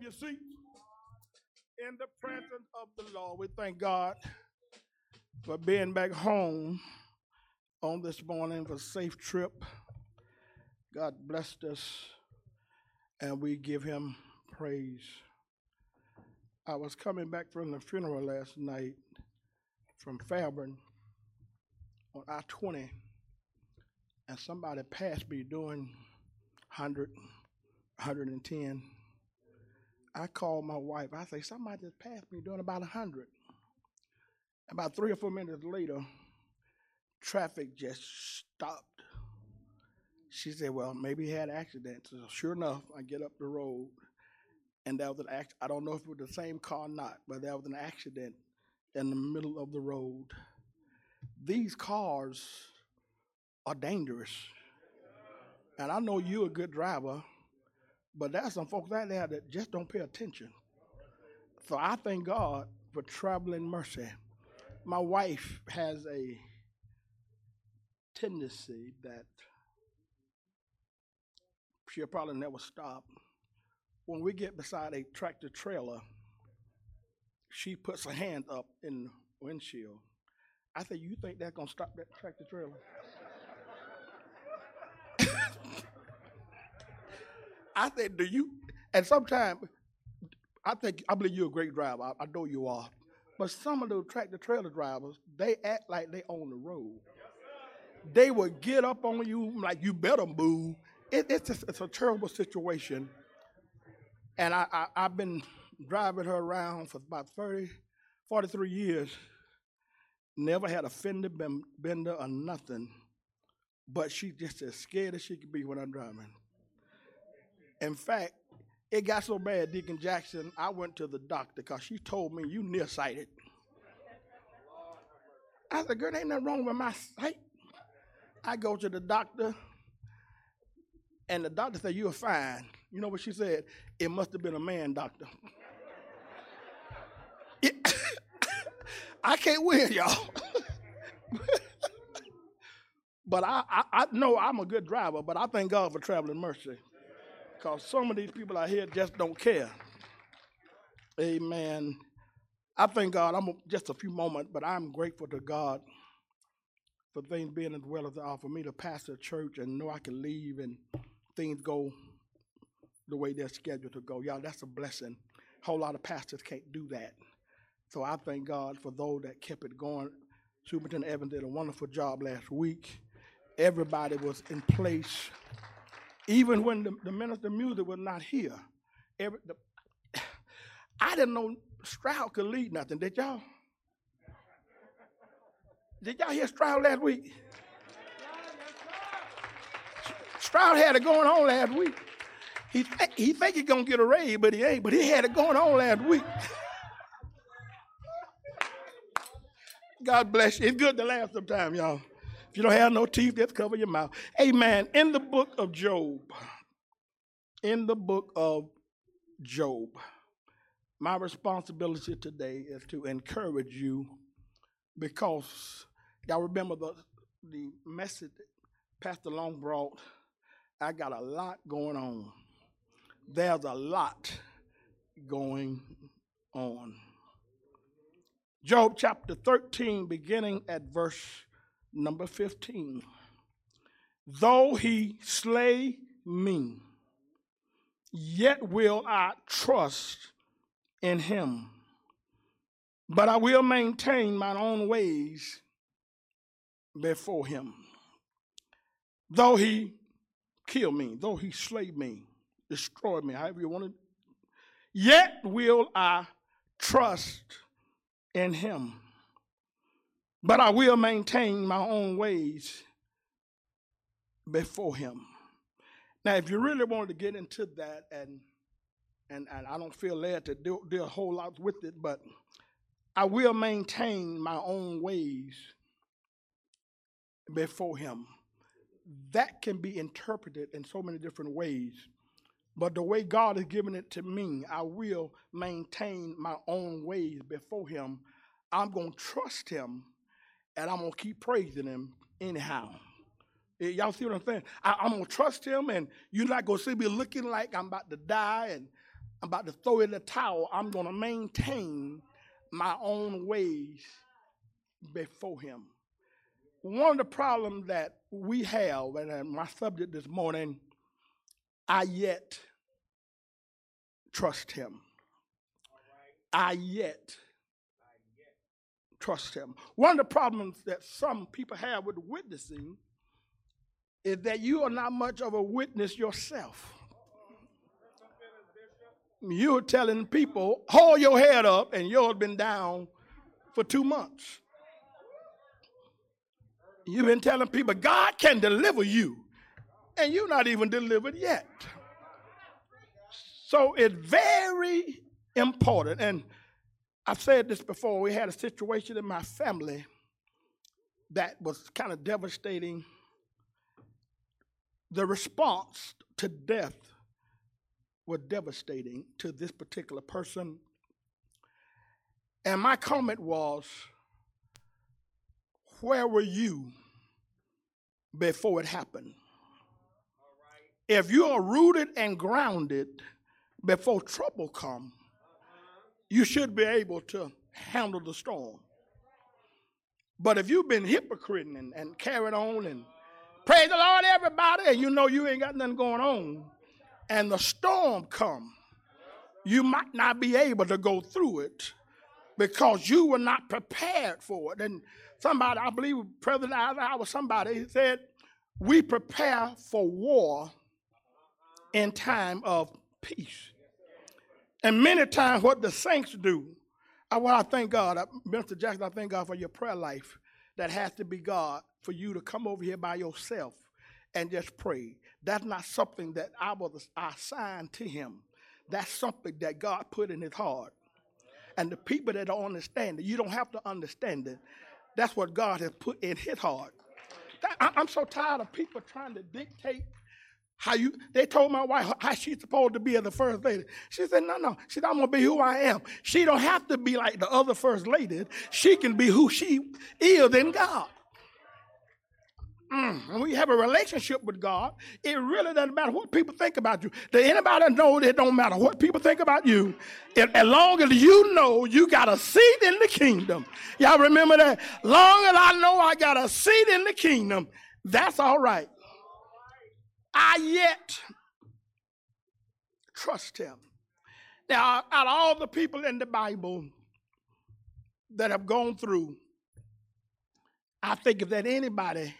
have your seats. In the presence of the Lord, we thank God for being back home on this morning for a safe trip. God blessed us, and we give him praise. I was coming back from the funeral last night from Fairburn on I 20, and somebody passed me doing 100, 110. I called my wife. I say, somebody just passed me doing about 100. About three or four minutes later, traffic just stopped. She said, well, maybe he had an accident. So sure enough, I get up the road, and there was an accident. I don't know if it was the same car or not, but there was an accident in the middle of the road. These cars are dangerous. And I know you're a good driver, but there's some folks out there that just don't pay attention. So I thank God for traveling mercy. My wife has a tendency that she'll probably never stop. When we get beside a tractor trailer, she puts her hand up in the windshield. I said, You think that's going to stop that tractor trailer? I said, Do you? And sometimes, I think, I believe you're a great driver. I, I know you are. But some of the tractor trailer drivers, they act like they own the road. They will get up on you like you better move. It, it's, just, it's a terrible situation. And I, I, I've been driving her around for about 30, 43 years. Never had a fender bender or nothing. But she just as scared as she could be when I'm driving. In fact, it got so bad, Deacon Jackson, I went to the doctor because she told me you nearsighted. I said, girl, ain't nothing wrong with my sight. I go to the doctor, and the doctor said, You're fine. You know what she said? It must have been a man doctor. I can't win, y'all. but I, I, I know I'm a good driver, but I thank God for traveling mercy. Because some of these people out here just don't care. Amen. I thank God. I'm just a few moments, but I'm grateful to God for things being as well as they are for me to pastor a church and know I can leave and things go the way they're scheduled to go. Y'all, that's a blessing. A whole lot of pastors can't do that. So I thank God for those that kept it going. Superintendent Evans did a wonderful job last week. Everybody was in place even when the, the minister of music was not here, every, the, I didn't know Stroud could lead nothing. Did y'all? Did y'all hear Stroud last week? Stroud had it going on last week. He, th- he think he's going to get a raise, but he ain't. But he had it going on last week. God bless you. It's good to laugh sometimes, y'all. If you don't have no teeth, just cover your mouth. Amen. In the book of Job, in the book of Job, my responsibility today is to encourage you because y'all remember the, the message Pastor Long brought. I got a lot going on. There's a lot going on. Job chapter 13, beginning at verse number 15. Though he slay me, yet will I trust in him. But I will maintain my own ways before him. Though he kill me, though he slay me, destroy me, however you want to, yet will I trust in him but I will maintain my own ways before him. Now, if you really wanted to get into that, and and, and I don't feel led to do, do a whole lot with it, but I will maintain my own ways before him. That can be interpreted in so many different ways. But the way God has given it to me, I will maintain my own ways before him. I'm going to trust him and I'm gonna keep praising him anyhow. Y'all see what I'm saying? I, am gonna trust him, and you're not gonna see me looking like I'm about to die, and I'm about to throw in the towel. I'm to maintain my own ways before Him. One of the problems that we have, and my subject this morning, I yet trust Him. I yet trust Him. One of the problems that some people have with witnessing is that you are not much of a witness yourself. You're telling people, hold your head up, and yours been down for two months. You've been telling people God can deliver you, and you're not even delivered yet. So it's very important. And I've said this before. We had a situation in my family that was kind of devastating. The response to death was devastating to this particular person. And my comment was, Where were you before it happened? If you are rooted and grounded before trouble come, you should be able to handle the storm. But if you've been hypocriting and, and carried on and praise the Lord, everybody, and you know you ain't got nothing going on, and the storm come, you might not be able to go through it because you were not prepared for it. And somebody, I believe President Eisenhower, somebody said, we prepare for war in time of peace. And many times, what the saints do, I, well, I thank God, Mr. Jackson, I thank God for your prayer life. That has to be God for you to come over here by yourself and just pray. That's not something that I was assigned to him. That's something that God put in his heart. And the people that don't understand it, you don't have to understand it. That's what God has put in his heart. That, I, I'm so tired of people trying to dictate how you they told my wife how she's supposed to be as the first lady. She said, No, no. She said, I'm gonna be who I am. She don't have to be like the other first ladies. She can be who she is in God. Mm, when you have a relationship with God, it really doesn't matter what people think about you. Does anybody know that it don't matter what people think about you? as long as you know you got a seat in the kingdom. Y'all remember that? Long as I know I got a seat in the kingdom, that's all right. I yet trust him. Now, out of all the people in the Bible that have gone through, I think if that anybody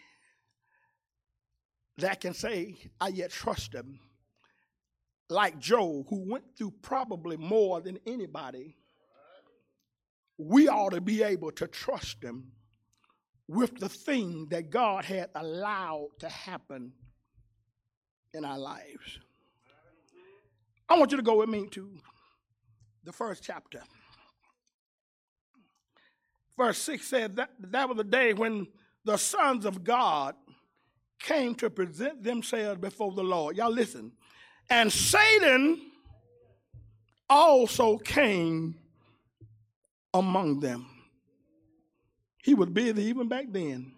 that can say, I yet trust him, like Job, who went through probably more than anybody, we ought to be able to trust him with the thing that God had allowed to happen in our lives. I want you to go with me to the first chapter. Verse 6 said that that was the day when the sons of God came to present themselves before the Lord. Y'all listen. And Satan also came among them. He was busy even back then.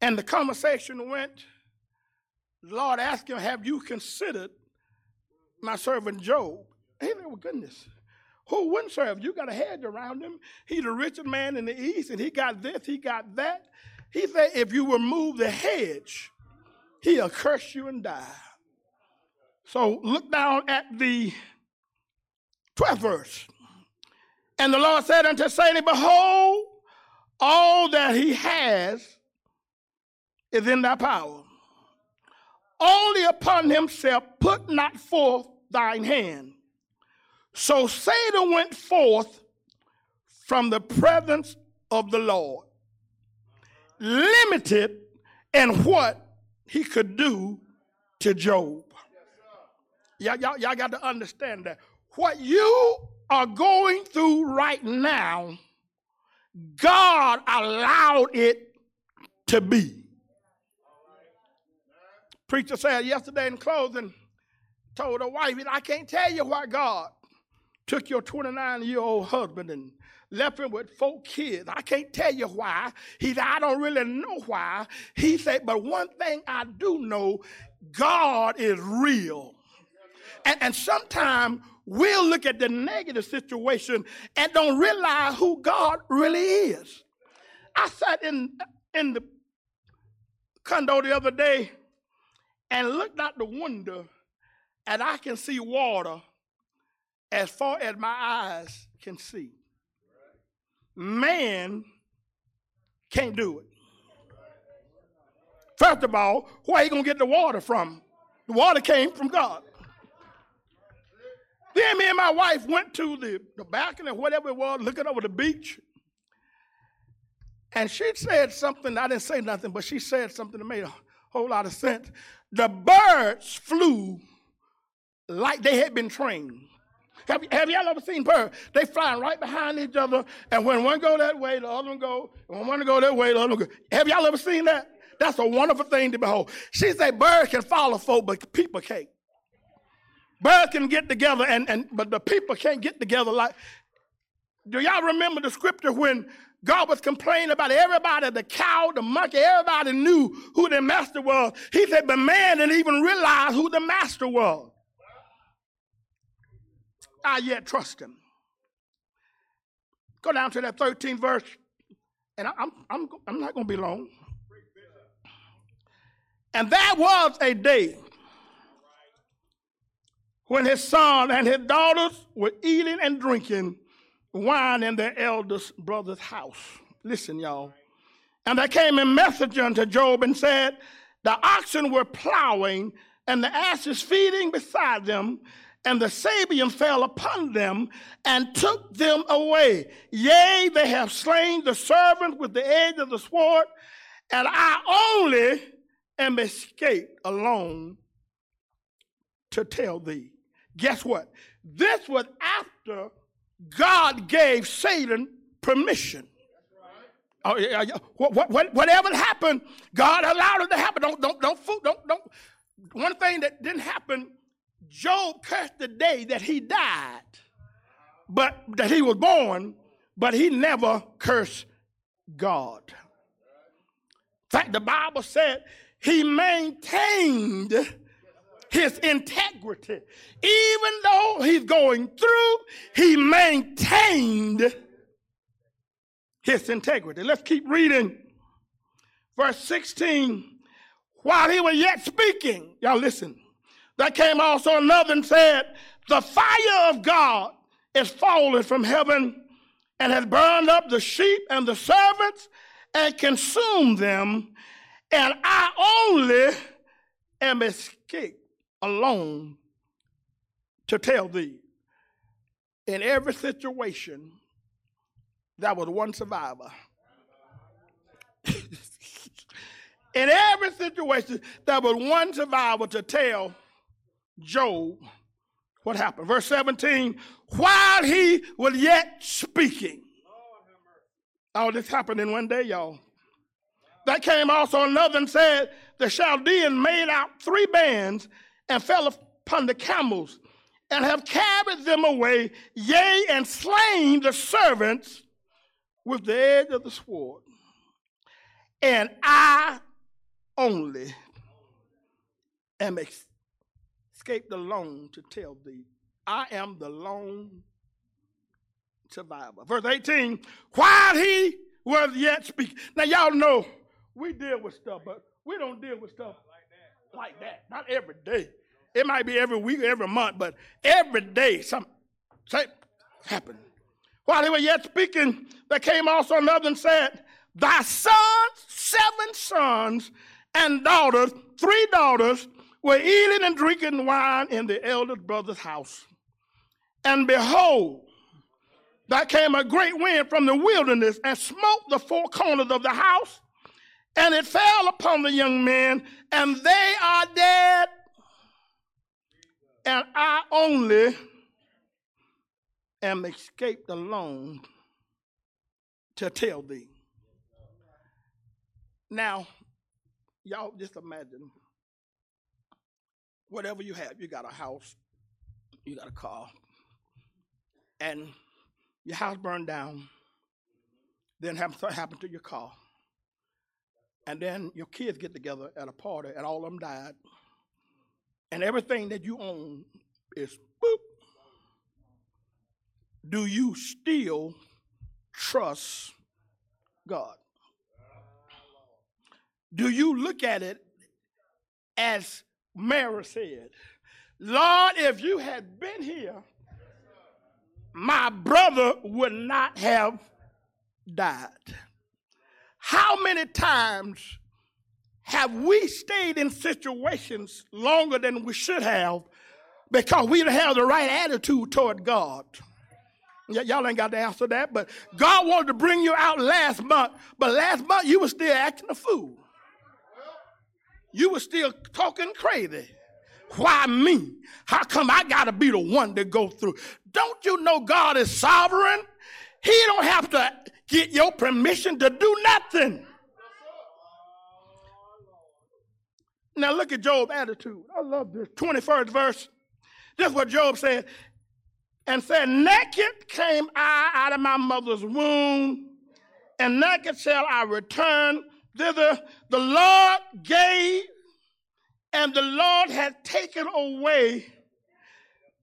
And the conversation went Lord asked him, Have you considered my servant Job? he said, Well, goodness, who wouldn't serve? You got a hedge around him. He's the richest man in the east, and he got this, he got that. He said, If you remove the hedge, he'll curse you and die. So look down at the 12th verse. And the Lord said unto Satan, Behold, all that he has is in thy power only upon himself put not forth thine hand. So Satan went forth from the presence of the Lord, limited in what he could do to Job. Y'all, y'all, y'all got to understand that. What you are going through right now, God allowed it to be. Preacher said yesterday in closing, told a wife, I can't tell you why God took your 29 year old husband and left him with four kids. I can't tell you why. He said, I don't really know why. He said, but one thing I do know God is real. And, and sometimes we'll look at the negative situation and don't realize who God really is. I sat in, in the condo the other day and looked out the window, and I can see water as far as my eyes can see. Man can't do it. First of all, where are you going to get the water from? The water came from God. Then me and my wife went to the, the balcony or whatever it was, looking over the beach. And she said something, I didn't say nothing, but she said something that made a whole lot of sense. The birds flew like they had been trained. Have, have y'all ever seen birds? They flying right behind each other, and when one go that way, the other one go, and when one go that way, the other one go. Have y'all ever seen that? That's a wonderful thing to behold. She said birds can follow folk, but people can't. Birds can get together, and, and but the people can't get together like. Do y'all remember the scripture when God was complaining about everybody, the cow, the monkey, everybody knew who the master was. He said, but man didn't even realize who the master was. I yet trust him. Go down to that 13th verse, and I'm, I'm, I'm not going to be long. And that was a day when his son and his daughters were eating and drinking wine in their eldest brother's house. Listen, y'all. And there came a messenger unto Job and said, The oxen were plowing, and the asses feeding beside them, and the Sabean fell upon them and took them away. Yea, they have slain the servant with the edge of the sword, and I only am escaped alone to tell thee. Guess what? This was after God gave Satan permission. Oh, yeah, yeah. What, what, whatever happened, God allowed it to happen. Don't, don't, don't, fool, don't, don't. One thing that didn't happen, Job cursed the day that he died, but that he was born, but he never cursed God. In fact, the Bible said he maintained his integrity. Even though he's going through, he maintained his integrity. Let's keep reading. Verse 16. While he was yet speaking, y'all listen, there came also another and said, The fire of God is fallen from heaven and has burned up the sheep and the servants and consumed them and I only am escaped alone to tell thee. In every situation, there was one survivor. In every situation, there was one survivor to tell Job what happened. Verse 17, while he was yet speaking. All this happened in one day, y'all. There came also another and said, The Chaldean made out three bands and fell upon the camels and have carried them away, yea, and slain the servants with the edge of the sword. And I only am escaped alone to tell thee. I am the lone survivor. Verse 18, while he was yet speaking. Now, y'all know we deal with stuff, but we don't deal with stuff like that. Not every day. It might be every week, every month, but every day something happened. While they were yet speaking, there came also another and said, Thy sons, seven sons and daughters, three daughters, were eating and drinking wine in the eldest brother's house. And behold, there came a great wind from the wilderness and smote the four corners of the house and it fell upon the young men, and they are dead. And I only am escaped alone to tell thee. Now, y'all just imagine whatever you have, you got a house, you got a car, and your house burned down, then something happened to your car and then your kids get together at a party and all of them died, and everything that you own is boop. Do you still trust God? Do you look at it as Mary said, Lord, if you had been here, my brother would not have died. How many times have we stayed in situations longer than we should have because we didn't have the right attitude toward God? Y- y'all ain't got to answer that, but God wanted to bring you out last month, but last month you were still acting a fool. You were still talking crazy. Why me? How come I got to be the one to go through? Don't you know God is sovereign? He don't have to get your permission to do nothing. Now look at Job's attitude. I love this. 21st verse. This is what Job said. And said, Naked came I out of my mother's womb, and naked shall I return thither. The Lord gave, and the Lord hath taken away.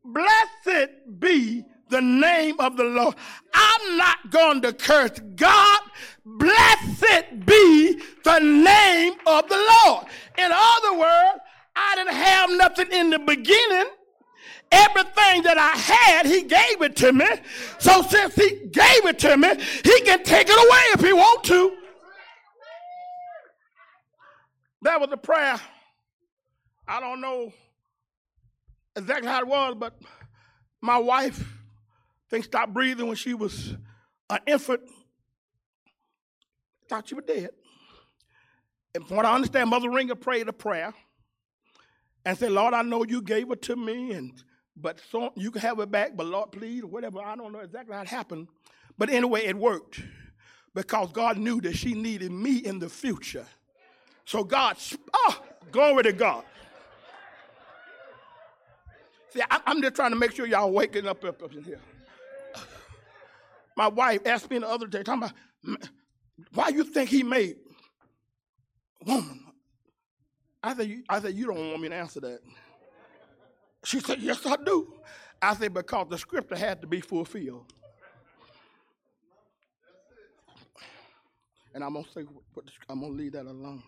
Blessed be the name of the Lord. I'm not going to curse God. Blessed be the name of the Lord. In other words, I didn't have nothing in the beginning. Everything that I had, he gave it to me. So since he gave it to me, he can take it away if he want to. That was a prayer. I don't know exactly how it was, but my wife think stopped breathing when she was an infant. Thought she was dead. And from what I understand, Mother Ringer prayed a prayer and said, Lord, I know you gave it to me, and but so you can have it back, but Lord, please, whatever. I don't know exactly how it happened. But anyway, it worked because God knew that she needed me in the future. So God, oh, glory to God. See, I, am just trying to make sure y'all waking up up, up in here. My wife asked me the other day, talking about why you think he made woman. I said, I said, you don't want me to answer that. She said, yes, I do. I said, because the scripture had to be fulfilled. And I'm gonna say, I'm gonna leave that alone.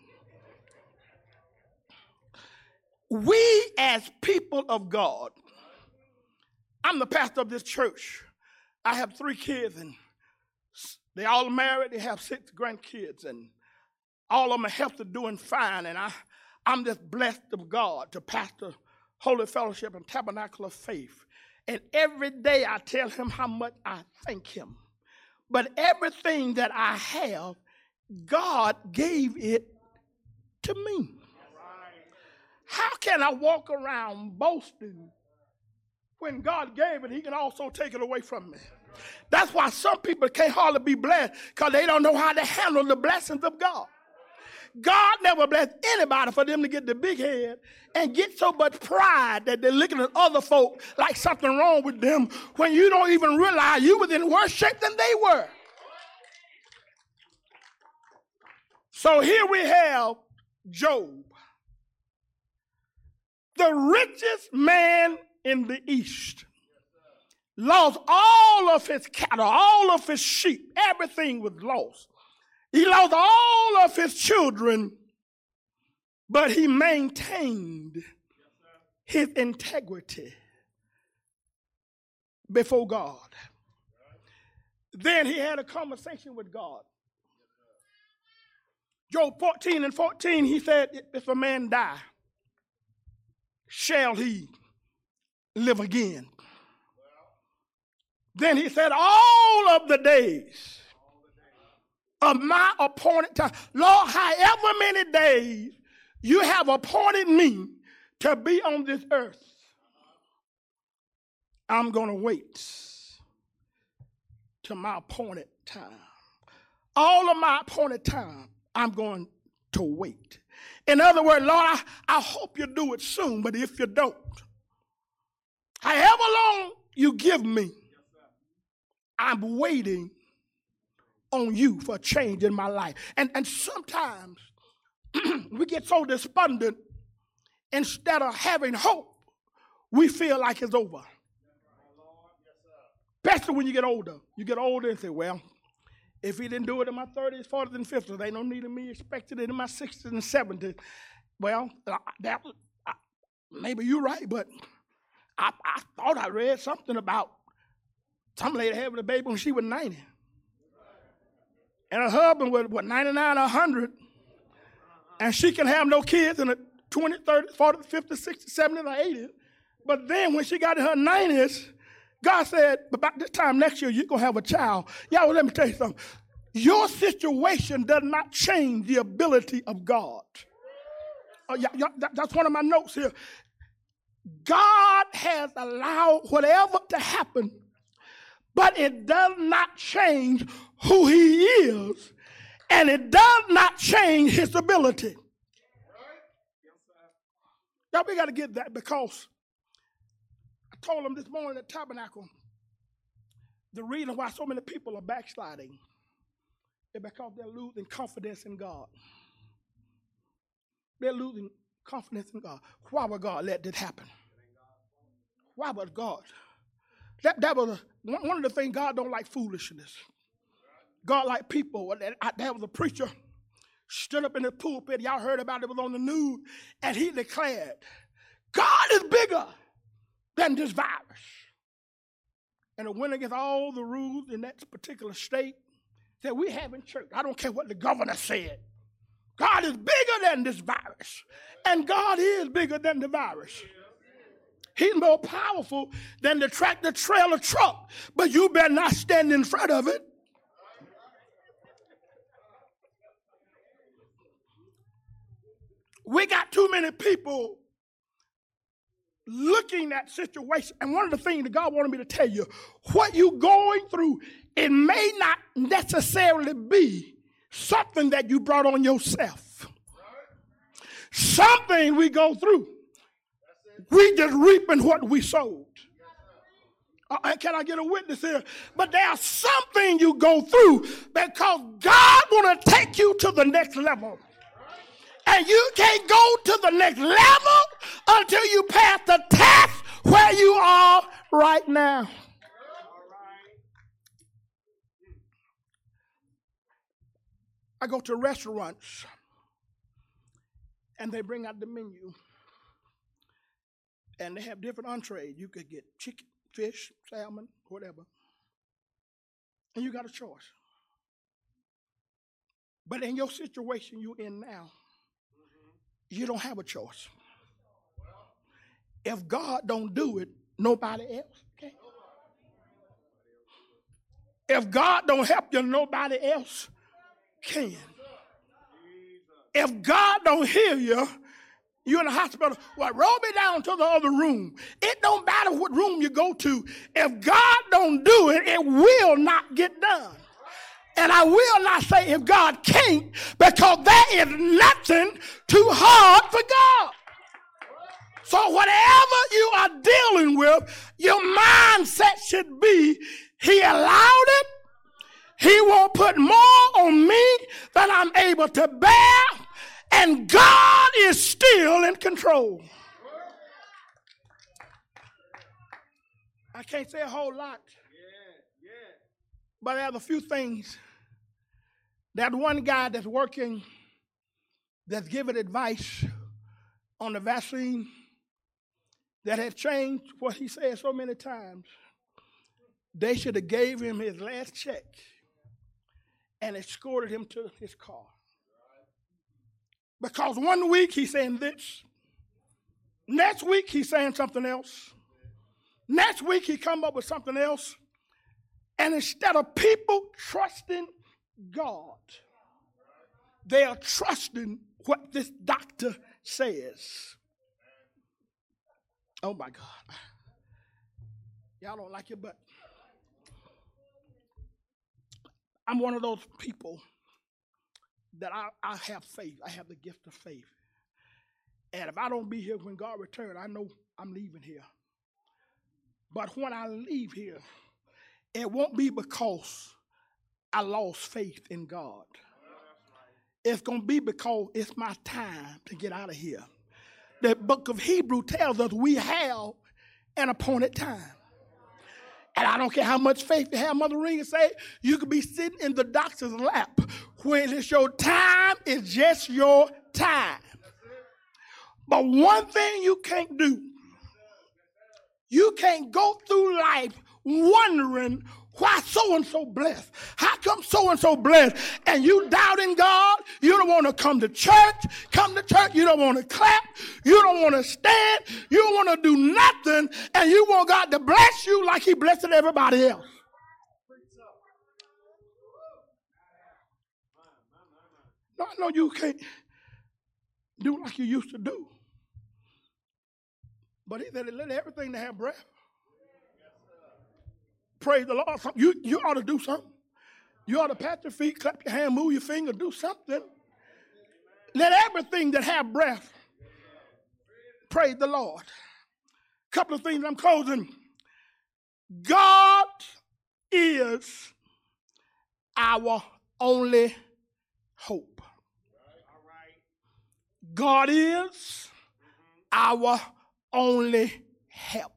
We as people of God, I'm the pastor of this church. I have three kids, and they all married. They have six grandkids, and all of them are healthy, doing fine. And I, I'm just blessed of God to pastor Holy Fellowship and Tabernacle of Faith. And every day I tell him how much I thank him. But everything that I have, God gave it to me. How can I walk around boasting when God gave it, He can also take it away from me? That's why some people can't hardly be blessed because they don't know how to handle the blessings of God. God never blessed anybody for them to get the big head and get so much pride that they're looking at other folk like something wrong with them when you don't even realize you was in worse shape than they were. So here we have Job, the richest man in the East. Lost all of his cattle, all of his sheep, everything was lost. He lost all of his children, but he maintained his integrity before God. Then he had a conversation with God. Job 14 and 14, he said, If a man die, shall he live again? Then he said, All of the days of my appointed time. Lord, however many days you have appointed me to be on this earth, I'm going to wait to my appointed time. All of my appointed time, I'm going to wait. In other words, Lord, I, I hope you do it soon, but if you don't, however long you give me, I'm waiting on you for change in my life. And, and sometimes we get so despondent, instead of having hope, we feel like it's over. Especially when you get older. You get older and say, well, if he didn't do it in my 30s, 40s, and 50s, they don't need me expected it in my 60s and 70s. Well, uh, that was, maybe you're right, but I, I thought I read something about some lady having a baby when she was 90. And her husband was, what, 99 or 100. And she can have no kids in the 20, 30, 40, 50, 60, 70, or 80. But then when she got in her 90s, God said, about this time next year, you're going to have a child. Y'all, let me tell you something. Your situation does not change the ability of God. Uh, yeah, yeah, that, that's one of my notes here. God has allowed whatever to happen, but it does not change who He is, and it does not change His ability. Now we got to get that because I told them this morning at Tabernacle the reason why so many people are backsliding is because they're losing confidence in God. They're losing confidence in God. Why would God let this happen? Why would God? That, that was a, one of the things God don't like foolishness. God like people. There was a preacher stood up in the pulpit. Y'all heard about it, it was on the news, and he declared, God is bigger than this virus. And it went against all the rules in that particular state that we have in church. I don't care what the governor said. God is bigger than this virus. And God is bigger than the virus. He's more powerful than the tractor trailer truck, but you better not stand in front of it. We got too many people looking at situation. And one of the things that God wanted me to tell you, what you're going through, it may not necessarily be something that you brought on yourself. Something we go through. We just reaping what we sowed. Uh, can I get a witness here? But there's something you go through because God want to take you to the next level. And you can't go to the next level until you pass the test where you are right now. I go to restaurants and they bring out the menu and they have different entrees. You could get chicken, fish, salmon, whatever. And you got a choice. But in your situation you're in now, you don't have a choice. If God don't do it, nobody else can. If God don't help you, nobody else can. If God don't heal you, you're in the hospital. Well, roll me down to the other room. It don't matter what room you go to. If God don't do it, it will not get done. And I will not say if God can't, because there is nothing too hard for God. So whatever you are dealing with, your mindset should be, He allowed it. He won't put more on me than I'm able to bear. And God is still in control. I can't say a whole lot. But there's a few things. That one guy that's working, that's giving advice on the vaccine, that has changed what he said so many times. They should have gave him his last check and escorted him to his car. Because one week he's saying this, next week he's saying something else, next week he come up with something else, and instead of people trusting God, they are trusting what this doctor says. Oh my God. Y'all don't like it, but I'm one of those people that I, I have faith. I have the gift of faith. And if I don't be here when God returns, I know I'm leaving here. But when I leave here, it won't be because I lost faith in God. It's going to be because it's my time to get out of here. The book of Hebrew tells us we have an appointed time. And I don't care how much faith you have, Mother Ring say, you could be sitting in the doctor's lap. When it's your time, it's just your time. But one thing you can't do, you can't go through life wondering why so and so blessed? How come so and so blessed? And you doubting God? You don't want to come to church. Come to church. You don't want to clap. You don't want to stand. You don't want to do nothing. And you want God to bless you like He blessed everybody else. No, know you can't do like you used to do. But he said, let everything to have breath. Praise the Lord. You, you ought to do something. You ought to pat your feet, clap your hand, move your finger, do something. Let everything that have breath praise the Lord. Couple of things I'm closing. God is our only hope. God is our only help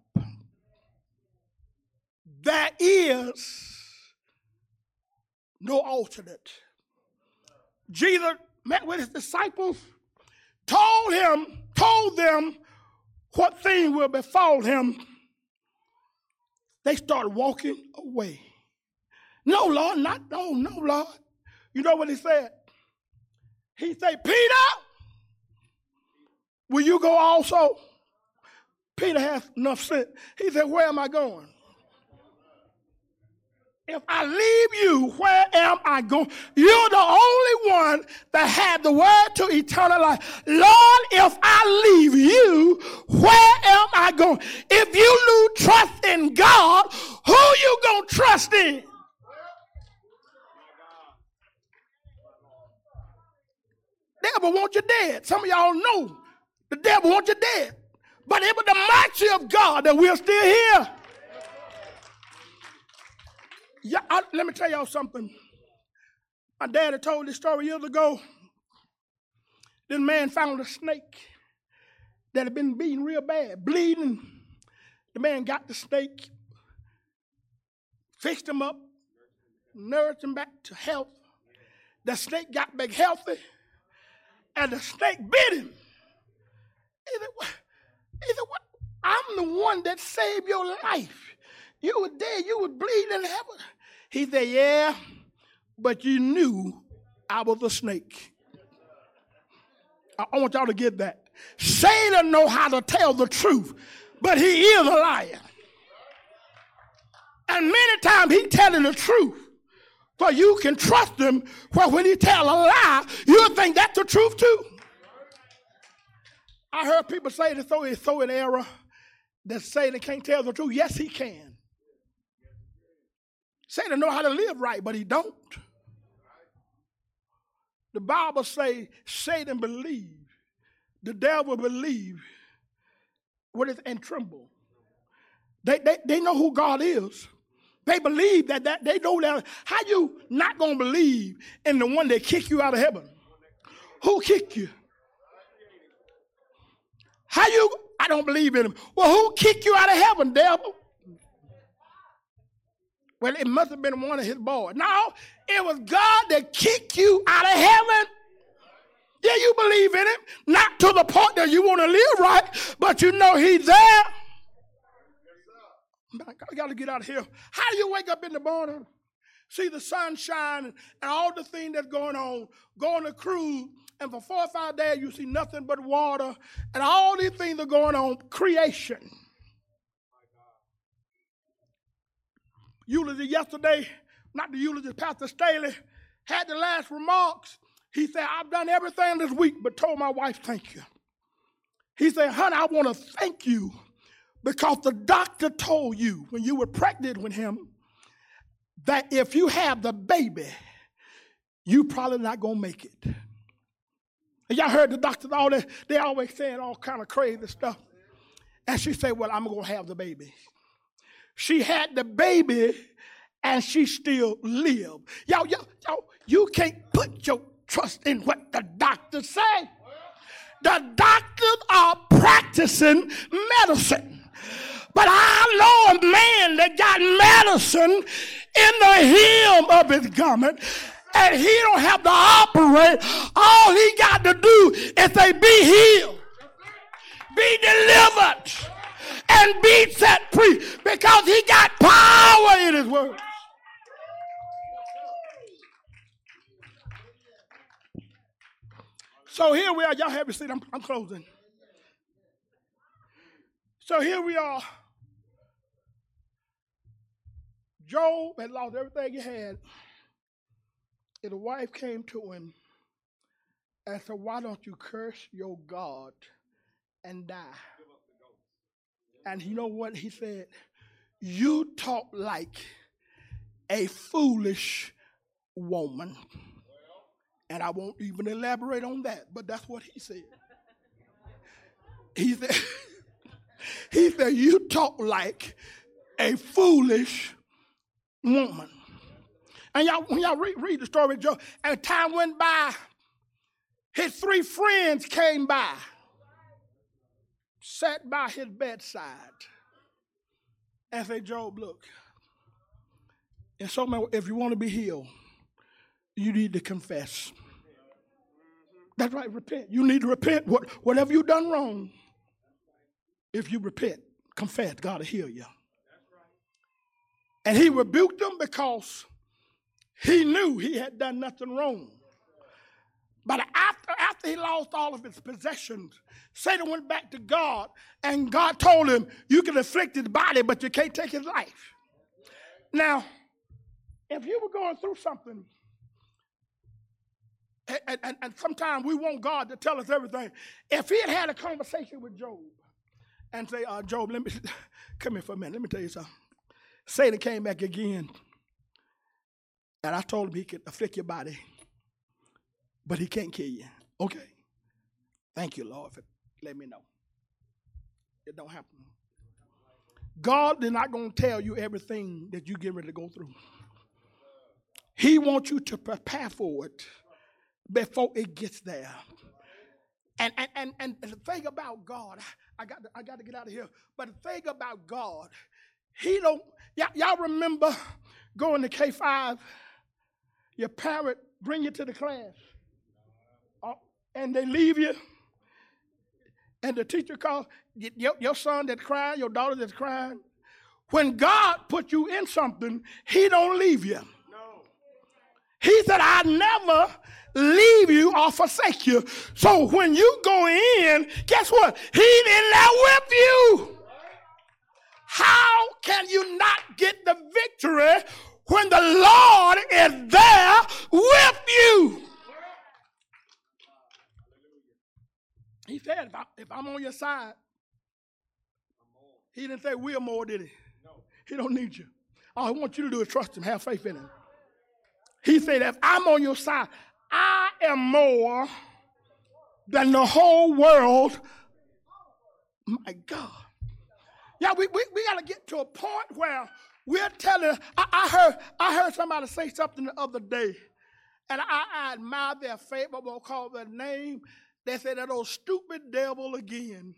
there is no alternate. Jesus met with his disciples, told him, told them what thing will befall him. They started walking away. No, Lord, not no, no, Lord. You know what he said? He said, Peter, will you go also? Peter has enough sense. He said, Where am I going? If I leave you, where am I going? You're the only one that had the word to eternal life. Lord, if I leave you, where am I going? If you lose trust in God, who you going to trust in? Devil want you dead. Some of y'all know the devil want you dead. But it was the mercy of God that we're still here. Yeah, I, let me tell y'all something. My daddy told this story years ago. This man found a snake that had been beaten real bad, bleeding. The man got the snake, fixed him up, nursed him back to health. The snake got back healthy, and the snake bit him. He said, what? What? I'm the one that saved your life. You were dead, you were bleeding in heaven. He said, Yeah, but you knew I was a snake. I, want y'all to get that. Satan know how to tell the truth, but he is a liar. And many times he telling the truth. For you can trust him, where when he tell a lie, you'll think that's the truth too. I heard people say that so it's so in error that Satan can't tell the truth. Yes, he can. Satan know how to live right, but he don't. The Bible say Satan believe, the devil believe, what is and tremble. They, they, they know who God is. They believe that, that they know that. How you not gonna believe in the one that kicked you out of heaven? Who kicked you? How you? I don't believe in him. Well, who kicked you out of heaven, devil? Well, it must have been one of his boys. No, it was God that kicked you out of heaven. Yeah, you believe in him, not to the point that you want to live right, but you know he's there. I got to get out of here. How do you wake up in the morning, see the sun shining, and all the things that's going on, go on a cruise, and for four or five days you see nothing but water, and all these things are going on, creation. Eulogy yesterday, not the eulogy, Pastor Staley had the last remarks. He said, I've done everything this week, but told my wife, thank you. He said, honey, I want to thank you because the doctor told you when you were pregnant with him that if you have the baby, you probably not gonna make it. And y'all heard the doctors all that they always saying all kind of crazy stuff. And she said, Well, I'm gonna have the baby. She had the baby and she still lived. Y'all, y'all, y'all, you can't put your trust in what the doctors say. The doctors are practicing medicine. But I know a man that got medicine in the hem of his garment and he don't have to operate. All he got to do is say, be healed, be delivered, and be set free because he got power in his word. So here we are. Y'all have your seat. I'm, I'm closing. So here we are. Job had lost everything he had. And the wife came to him and said, Why don't you curse your God and die? And you know what he said? You talk like a foolish woman. And I won't even elaborate on that, but that's what he said. He said, he said, You talk like a foolish woman. And y'all, when y'all read, read the story of and time went by, his three friends came by, sat by his bedside, and said, Job, look, and so if you want to be healed, you need to confess. That's right, repent. You need to repent. What, whatever you've done wrong, if you repent, confess, God will heal you. And he rebuked them because he knew he had done nothing wrong. But after, after he lost all of his possessions, Satan went back to God, and God told him, You can afflict his body, but you can't take his life. Now, if you were going through something and, and, and sometimes we want God to tell us everything. If he had had a conversation with Job and say, uh, Job, let me come here for a minute. Let me tell you something. Satan came back again, and I told him he could afflict your body, but he can't kill you. Okay. Thank you, Lord, for me know. It don't happen. God is not going to tell you everything that you get ready to go through. He wants you to prepare for it before it gets there. And, and, and, and the thing about God, I got, to, I got to get out of here, but the thing about God, He don't, y'all, y'all remember going to K 5? Your parent bring you to the class, and they leave you, and the teacher calls your, your son that's crying, your daughter that's crying. When God put you in something, He don't leave you. He said, I never leave you or forsake you. So when you go in, guess what? He didn't let with you. How can you not get the victory when the Lord is there with you? He said, if, I, am on your side, he didn't say we're more, did he? No. He don't need you. All I want you to do is trust him, have faith in him. He said, if I'm on your side, I am more than the whole world. My God. Yeah, we, we, we got to get to a point where we're telling. I, I, heard I heard somebody say something the other day, and I, I admire their faith, but we'll call their name. They said that old stupid devil again.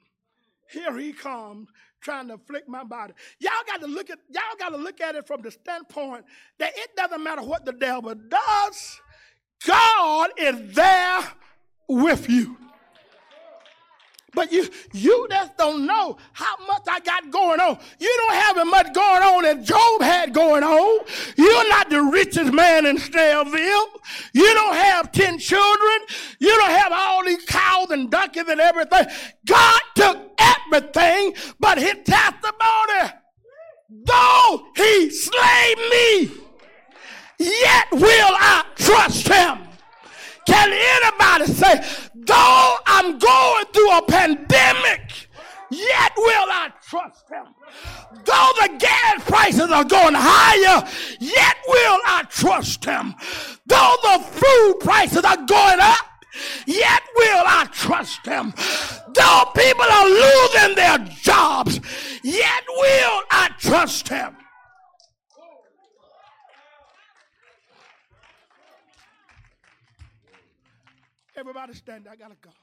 Here he comes trying to afflict my body. Y'all got to look at y'all got to look at it from the standpoint that it doesn't matter what the devil does. God is there with you. But you, you just don't know how much I got going on. You don't have as much going on as Job had going on. You're not the richest man in Snellville. You don't have 10 children. You don't have all these cows and donkeys and everything. God took everything but his testimony. Though he slay me, yet will I trust him. Can anybody say, though I'm going through a pandemic, yet will I trust him? Though the gas prices are going higher, yet will I trust him. Though the food prices are going up, yet will I trust him. Though people are losing their jobs, yet will I trust him. Everybody stand. I gotta go.